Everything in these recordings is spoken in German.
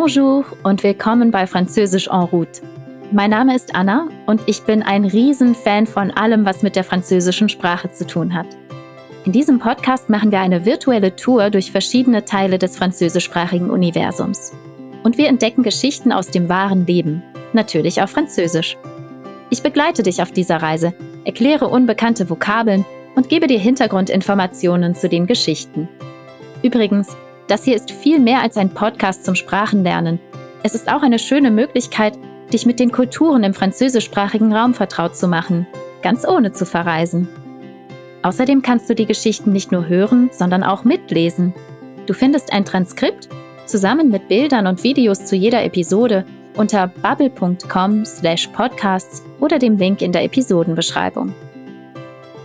Bonjour und willkommen bei Französisch en route. Mein Name ist Anna und ich bin ein Riesenfan von allem, was mit der französischen Sprache zu tun hat. In diesem Podcast machen wir eine virtuelle Tour durch verschiedene Teile des französischsprachigen Universums. Und wir entdecken Geschichten aus dem wahren Leben, natürlich auf Französisch. Ich begleite dich auf dieser Reise, erkläre unbekannte Vokabeln und gebe dir Hintergrundinformationen zu den Geschichten. Übrigens, das hier ist viel mehr als ein Podcast zum Sprachenlernen. Es ist auch eine schöne Möglichkeit, dich mit den Kulturen im französischsprachigen Raum vertraut zu machen, ganz ohne zu verreisen. Außerdem kannst du die Geschichten nicht nur hören, sondern auch mitlesen. Du findest ein Transkript zusammen mit Bildern und Videos zu jeder Episode unter bubble.com/podcasts oder dem Link in der Episodenbeschreibung.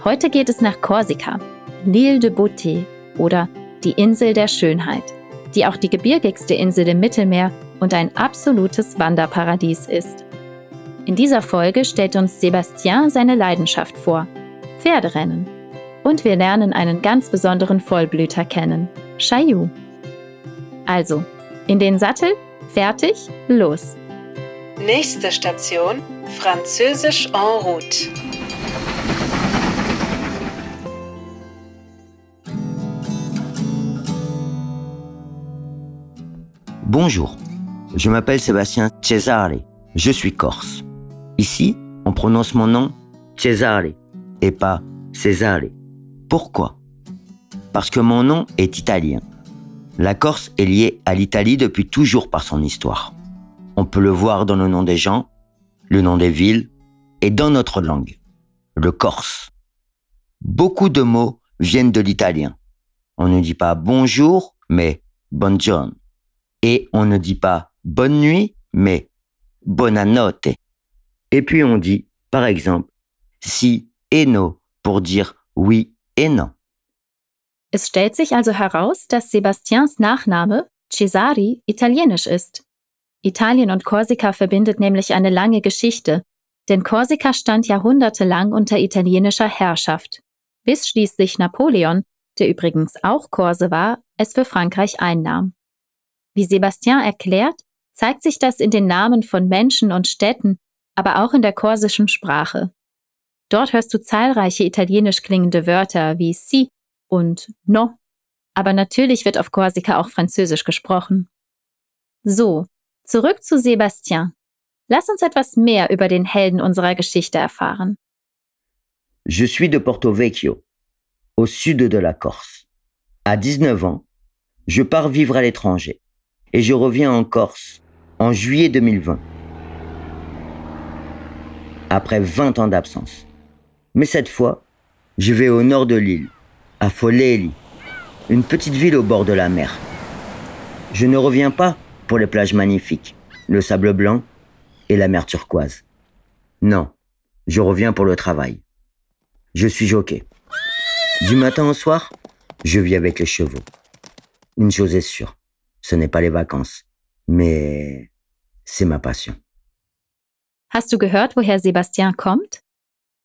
Heute geht es nach Korsika, L'Île de Beauté oder die Insel der Schönheit, die auch die gebirgigste Insel im Mittelmeer und ein absolutes Wanderparadies ist. In dieser Folge stellt uns Sébastien seine Leidenschaft vor, Pferderennen. Und wir lernen einen ganz besonderen Vollblüter kennen, Chaillou. Also, in den Sattel, fertig, los. Nächste Station, Französisch en route. Bonjour, je m'appelle Sébastien Cesare, je suis corse. Ici, on prononce mon nom Cesare et pas Cesare. Pourquoi? Parce que mon nom est italien. La Corse est liée à l'Italie depuis toujours par son histoire. On peut le voir dans le nom des gens, le nom des villes et dans notre langue, le corse. Beaucoup de mots viennent de l'italien. On ne dit pas bonjour, mais buongiorno. Et on ne dit pas bonne nuit, mais buonanotte. Et puis on dit, par exemple, si et no pour dire oui et non. Es stellt sich also heraus, dass Sebastians Nachname Cesari italienisch ist. Italien und Korsika verbindet nämlich eine lange Geschichte, denn Korsika stand jahrhundertelang unter italienischer Herrschaft, bis schließlich Napoleon, der übrigens auch Korse war, es für Frankreich einnahm. Wie Sebastian erklärt, zeigt sich das in den Namen von Menschen und Städten, aber auch in der korsischen Sprache. Dort hörst du zahlreiche italienisch klingende Wörter wie si und no, aber natürlich wird auf Korsika auch Französisch gesprochen. So, zurück zu Sebastian. Lass uns etwas mehr über den Helden unserer Geschichte erfahren. Je suis de Porto Vecchio, au sud de la Corse. À 19 ans, je pars vivre à l'étranger. Et je reviens en Corse en juillet 2020. Après 20 ans d'absence. Mais cette fois, je vais au nord de l'île, à Foleli, une petite ville au bord de la mer. Je ne reviens pas pour les plages magnifiques, le sable blanc et la mer turquoise. Non, je reviens pour le travail. Je suis jockey. Du matin au soir, je vis avec les chevaux. Une chose est sûre, ce n'est pas les vacances, mais c'est ma passion. Hast du gehört, woher Sebastian kommt?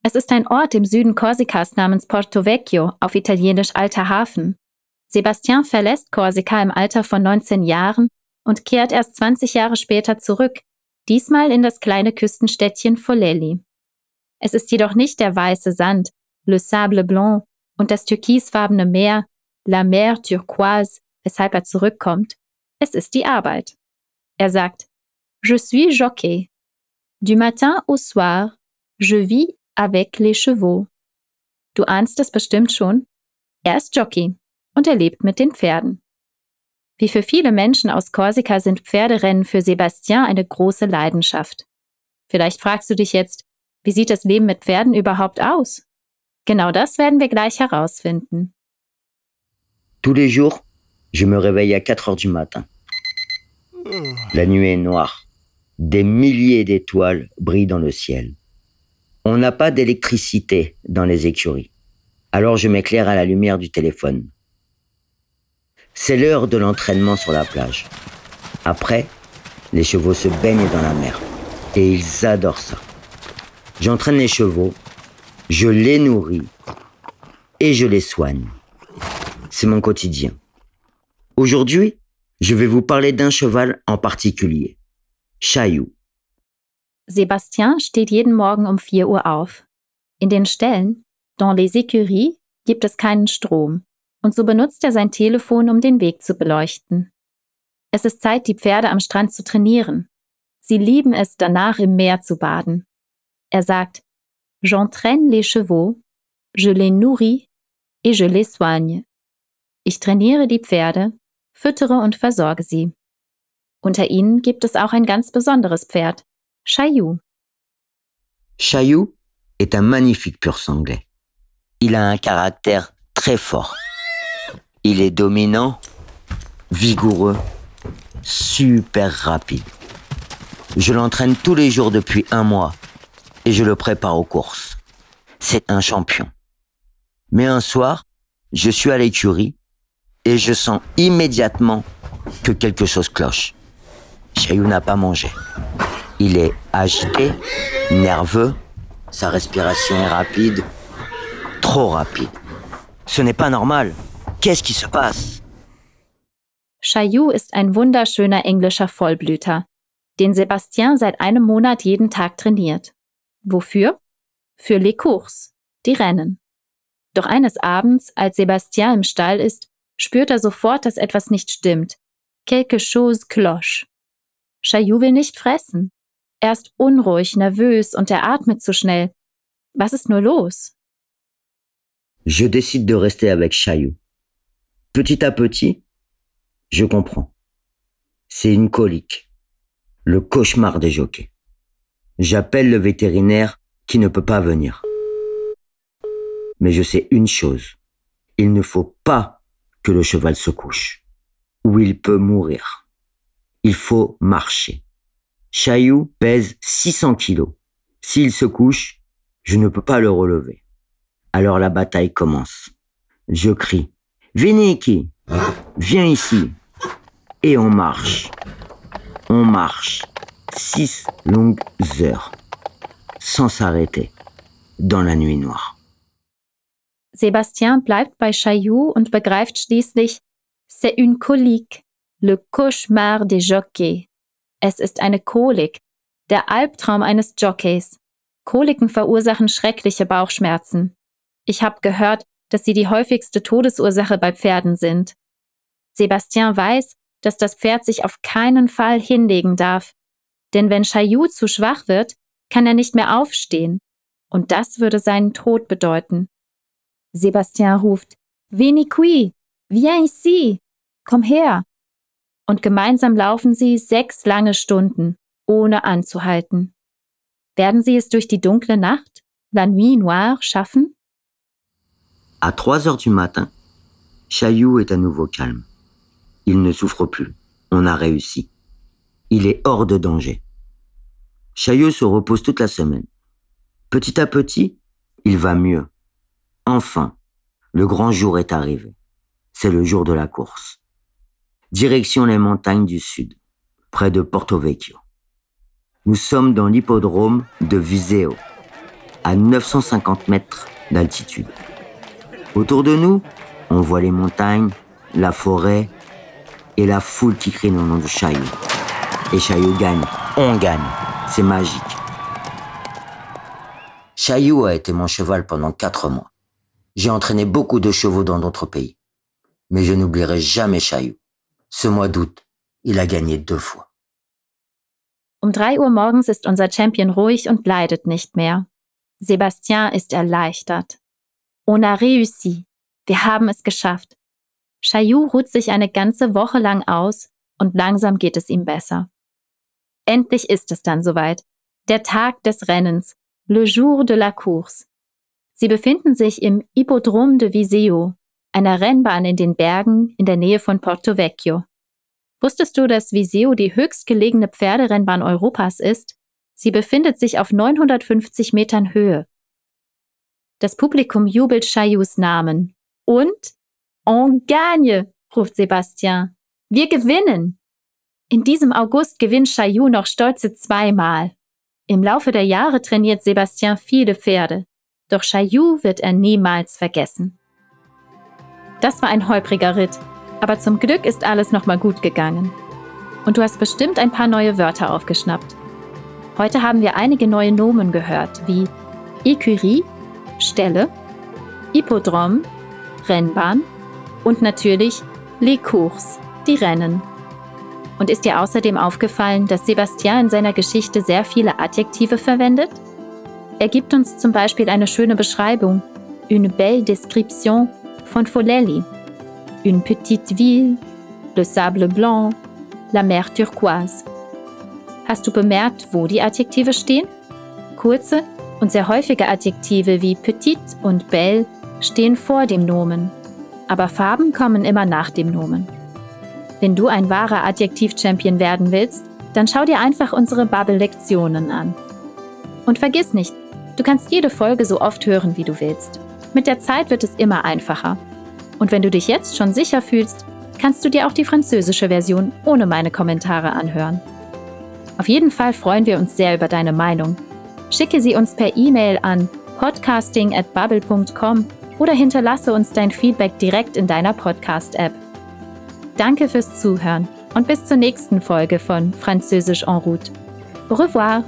Es ist ein Ort im Süden Korsikas namens Porto Vecchio, auf Italienisch Alter Hafen. Sebastian verlässt Korsika im Alter von 19 Jahren und kehrt erst 20 Jahre später zurück, diesmal in das kleine Küstenstädtchen Folelli. Es ist jedoch nicht der weiße Sand, Le Sable Blanc, und das türkisfarbene Meer, La Mer Turquoise, weshalb er zurückkommt, es ist die Arbeit. Er sagt, Je suis jockey. Du matin au soir, je vis avec les chevaux. Du ahnst es bestimmt schon. Er ist Jockey und er lebt mit den Pferden. Wie für viele Menschen aus Korsika sind Pferderennen für Sebastian eine große Leidenschaft. Vielleicht fragst du dich jetzt, wie sieht das Leben mit Pferden überhaupt aus? Genau das werden wir gleich herausfinden. Tous les jours, Je me réveille à 4 heures du matin. La nuit est noire. Des milliers d'étoiles brillent dans le ciel. On n'a pas d'électricité dans les écuries. Alors je m'éclaire à la lumière du téléphone. C'est l'heure de l'entraînement sur la plage. Après, les chevaux se baignent dans la mer. Et ils adorent ça. J'entraîne les chevaux, je les nourris et je les soigne. C'est mon quotidien. Aujourd'hui, Je vais vous parler d'un cheval en particulier, Chaillou. Sebastian steht jeden Morgen um 4 Uhr auf. In den Ställen, dans les écuries, gibt es keinen Strom und so benutzt er sein Telefon, um den Weg zu beleuchten. Es ist Zeit, die Pferde am Strand zu trainieren. Sie lieben es, danach im Meer zu baden. Er sagt, J'entraîne les chevaux, je les nourris et je les soigne. Ich trainiere die Pferde, füttere und versorge sie. Unter ihnen gibt es auch ein ganz besonderes Pferd, Chaillou. Chaillou est un magnifique pur sanglais. Il a un caractère très fort. Il est dominant, vigoureux, super rapide. Je l'entraîne tous les jours depuis un mois et je le prépare aux courses. C'est un champion. Mais un soir, je suis à l'écurie et je sens immédiatement que quelque chose cloche. Chaillou n'a pas mangé. Il est agité, nerveux, sa respiration est rapide, trop rapide. Ce n'est pas normal. Qu'est-ce qui se passe Chaillou ist ein wunderschöner englischer Vollblüter, den Sebastian seit einem Monat jeden Tag trainiert. Wofür? Für les courses, die Rennen. Doch eines Abends, als Sebastian im Stall ist, spürt er sofort, dass etwas nicht stimmt. Quelque chose cloche. Chaillou will nicht fressen. Er ist unruhig, nervös und er atmet zu schnell. Was ist nur los? Je décide de rester avec Chaillou. Petit à petit, je comprends. C'est une colique. Le cauchemar des jockeys. J'appelle le vétérinaire qui ne peut pas venir. Mais je sais une chose. Il ne faut pas le cheval se couche. Ou il peut mourir. Il faut marcher. Chaillou pèse 600 kilos. S'il se couche, je ne peux pas le relever. Alors la bataille commence. Je crie. Viniki, viens ici. Et on marche. On marche. Six longues heures. Sans s'arrêter. Dans la nuit noire. Sebastian bleibt bei Chaillou und begreift schließlich, c'est une colique, le cauchemar des jockeys. Es ist eine Kolik, der Albtraum eines Jockeys. Koliken verursachen schreckliche Bauchschmerzen. Ich habe gehört, dass sie die häufigste Todesursache bei Pferden sind. Sebastian weiß, dass das Pferd sich auf keinen Fall hinlegen darf. Denn wenn Chaillou zu schwach wird, kann er nicht mehr aufstehen. Und das würde seinen Tod bedeuten. Sebastian ruft, Veni qui, viens ici, komm her, und gemeinsam laufen sie sechs lange Stunden, ohne anzuhalten. Werden sie es durch die dunkle Nacht, la nuit noire, schaffen? À 3 heures du matin, Chaillou est à nouveau calme. Il ne souffre plus. On a réussi. Il est hors de danger. Chaillou se repose toute la semaine. Petit à petit, il va mieux. Enfin, le grand jour est arrivé. C'est le jour de la course direction les montagnes du sud, près de Porto Vecchio. Nous sommes dans l'hippodrome de Viseo, à 950 mètres d'altitude. Autour de nous, on voit les montagnes, la forêt et la foule qui crie le nom de Chaillot. Et Chaillot gagne. On gagne. C'est magique. Chaillot a été mon cheval pendant quatre mois. J'ai entraîné beaucoup de chevaux dans d'autres pays. Mais je n'oublierai jamais Chaillot. Ce mois d'août, il a gagné deux fois. Um drei Uhr morgens ist unser Champion ruhig und leidet nicht mehr. Sebastian ist erleichtert. On a réussi. Wir haben es geschafft. Chaillou ruht sich eine ganze Woche lang aus und langsam geht es ihm besser. Endlich ist es dann soweit. Der Tag des Rennens. Le jour de la course. Sie befinden sich im Hippodrome de Viseo, einer Rennbahn in den Bergen in der Nähe von Porto Vecchio. Wusstest du, dass Viseo die höchstgelegene Pferderennbahn Europas ist? Sie befindet sich auf 950 Metern Höhe. Das Publikum jubelt Chailloux Namen. Und on gagne, ruft Sebastian. Wir gewinnen! In diesem August gewinnt Chaillou noch stolze zweimal. Im Laufe der Jahre trainiert Sebastian viele Pferde. Doch Chaillou wird er niemals vergessen. Das war ein holpriger Ritt. Aber zum Glück ist alles nochmal gut gegangen. Und du hast bestimmt ein paar neue Wörter aufgeschnappt. Heute haben wir einige neue Nomen gehört, wie Écurie, Stelle, Hippodrom, Rennbahn und natürlich Les Cours, die Rennen. Und ist dir außerdem aufgefallen, dass Sebastian in seiner Geschichte sehr viele Adjektive verwendet? Er gibt uns zum Beispiel eine schöne Beschreibung, une belle description von Folelli, une petite ville, le sable blanc, la mer turquoise. Hast du bemerkt, wo die Adjektive stehen? Kurze und sehr häufige Adjektive wie petit und belle stehen vor dem Nomen, aber Farben kommen immer nach dem Nomen. Wenn du ein wahrer Adjektiv-Champion werden willst, dann schau dir einfach unsere Bubble-Lektionen an. Und vergiss nicht, du kannst jede Folge so oft hören, wie du willst. Mit der Zeit wird es immer einfacher. Und wenn du dich jetzt schon sicher fühlst, kannst du dir auch die französische Version ohne meine Kommentare anhören. Auf jeden Fall freuen wir uns sehr über deine Meinung. Schicke sie uns per E-Mail an podcasting@bubble.com oder hinterlasse uns dein Feedback direkt in deiner Podcast-App. Danke fürs Zuhören und bis zur nächsten Folge von Französisch en route. Au revoir!